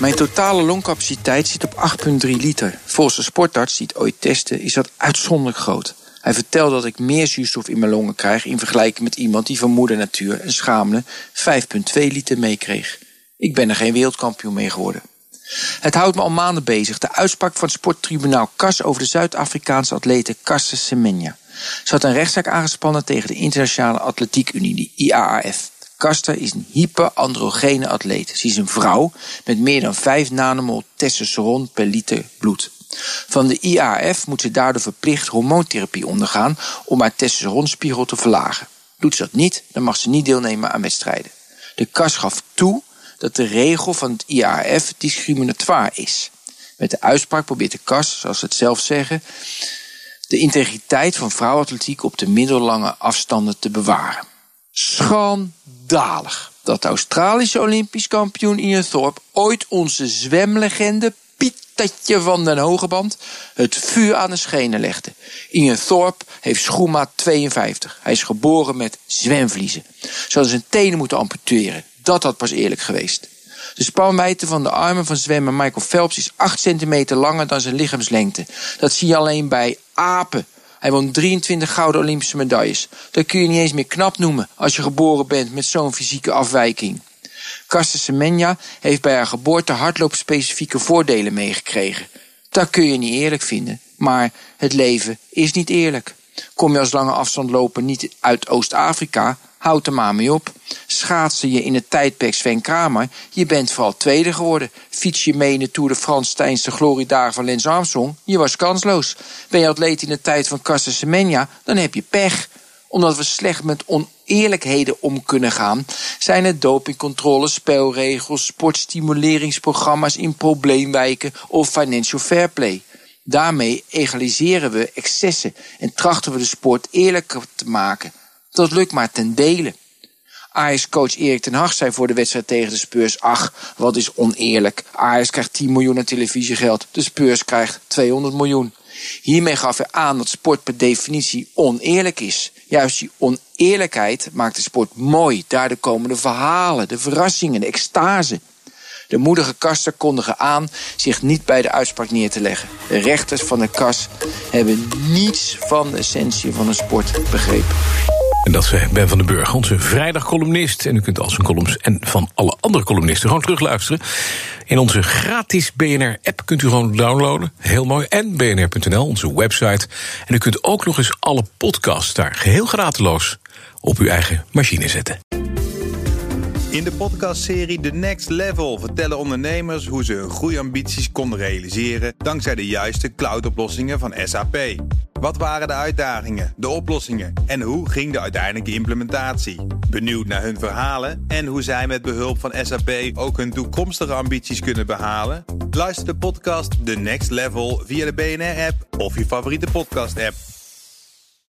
Mijn totale longcapaciteit zit op 8,3 liter. Volgens de sportarts die het ooit testte is dat uitzonderlijk groot. Hij vertelt dat ik meer zuurstof in mijn longen krijg in vergelijking met iemand die van moeder natuur een schamele 5,2 liter meekreeg. Ik ben er geen wereldkampioen mee geworden. Het houdt me al maanden bezig. De uitspraak van het sporttribunaal CAS over de Zuid-Afrikaanse atlete Caster Semenya. Ze had een rechtszaak aangespannen tegen de Internationale Atletiek Unie, de IAAF. Caster is een hyperandrogene atleet. Ze is een vrouw met meer dan 5 nanomol testosteron per liter bloed. Van de IAF moet ze daardoor verplicht hormoontherapie ondergaan om haar testosteronspiegel te verlagen. Doet ze dat niet, dan mag ze niet deelnemen aan wedstrijden. De KAS gaf toe dat de regel van het IAF discriminatoire is. Met de uitspraak probeert de KAS, zoals ze het zelf zeggen, de integriteit van vrouwenatletiek op de middellange afstanden te bewaren. Schandalig dat de Australische Olympisch kampioen Ian Thorpe ooit onze zwemlegende Pietje van den Hogeband het vuur aan de schenen legde. Ian Thorpe heeft schoenmaat 52. Hij is geboren met zwemvliezen. Ze hadden zijn tenen moeten amputeren. Dat had pas eerlijk geweest. De spanwijdte van de armen van zwemmer Michael Phelps is 8 centimeter langer dan zijn lichaamslengte. Dat zie je alleen bij apen. Hij won 23 gouden Olympische medailles. Dat kun je niet eens meer knap noemen als je geboren bent met zo'n fysieke afwijking. Caster Semenya heeft bij haar geboorte hardloopspecifieke voordelen meegekregen. Dat kun je niet eerlijk vinden, maar het leven is niet eerlijk. Kom je als lange afstand lopen niet uit Oost-Afrika, houd er maar mee op. Schaatsen je in het tijdperk Sven Kramer, je bent vooral tweede geworden. Fiets je mee in de Tour de France tijdens de gloriedagen van Lens Armstrong, je was kansloos. Ben je atleet in de tijd van Caster Semenya, dan heb je pech omdat we slecht met oneerlijkheden om kunnen gaan, zijn het dopingcontroles, spelregels, sportstimuleringsprogramma's in probleemwijken of financial fair play. Daarmee egaliseren we excessen en trachten we de sport eerlijker te maken. Dat lukt maar ten dele. Ajax-coach Erik ten Hag zei voor de wedstrijd tegen de Spurs... ach, wat is oneerlijk. Ajax krijgt 10 miljoen aan televisiegeld. De Spurs krijgt 200 miljoen. Hiermee gaf hij aan dat sport per definitie oneerlijk is. Juist die oneerlijkheid maakt de sport mooi. Daardoor komen de verhalen, de verrassingen, de extase. De moedige kasten kondigen aan zich niet bij de uitspraak neer te leggen. De rechters van de kas hebben niets van de essentie van een sport begrepen. En dat is Ben van den Burg, onze vrijdagcolumnist. En u kunt al zijn columns en van alle andere columnisten gewoon terugluisteren. In onze gratis BNR-app kunt u gewoon downloaden. Heel mooi. En bnr.nl, onze website. En u kunt ook nog eens alle podcasts daar geheel grateloos op uw eigen machine zetten. In de podcastserie The Next Level vertellen ondernemers hoe ze hun groeiambities konden realiseren dankzij de juiste cloudoplossingen van SAP. Wat waren de uitdagingen, de oplossingen en hoe ging de uiteindelijke implementatie? Benieuwd naar hun verhalen en hoe zij met behulp van SAP ook hun toekomstige ambities kunnen behalen? Luister de podcast The Next Level via de BNR-app of je favoriete podcast-app.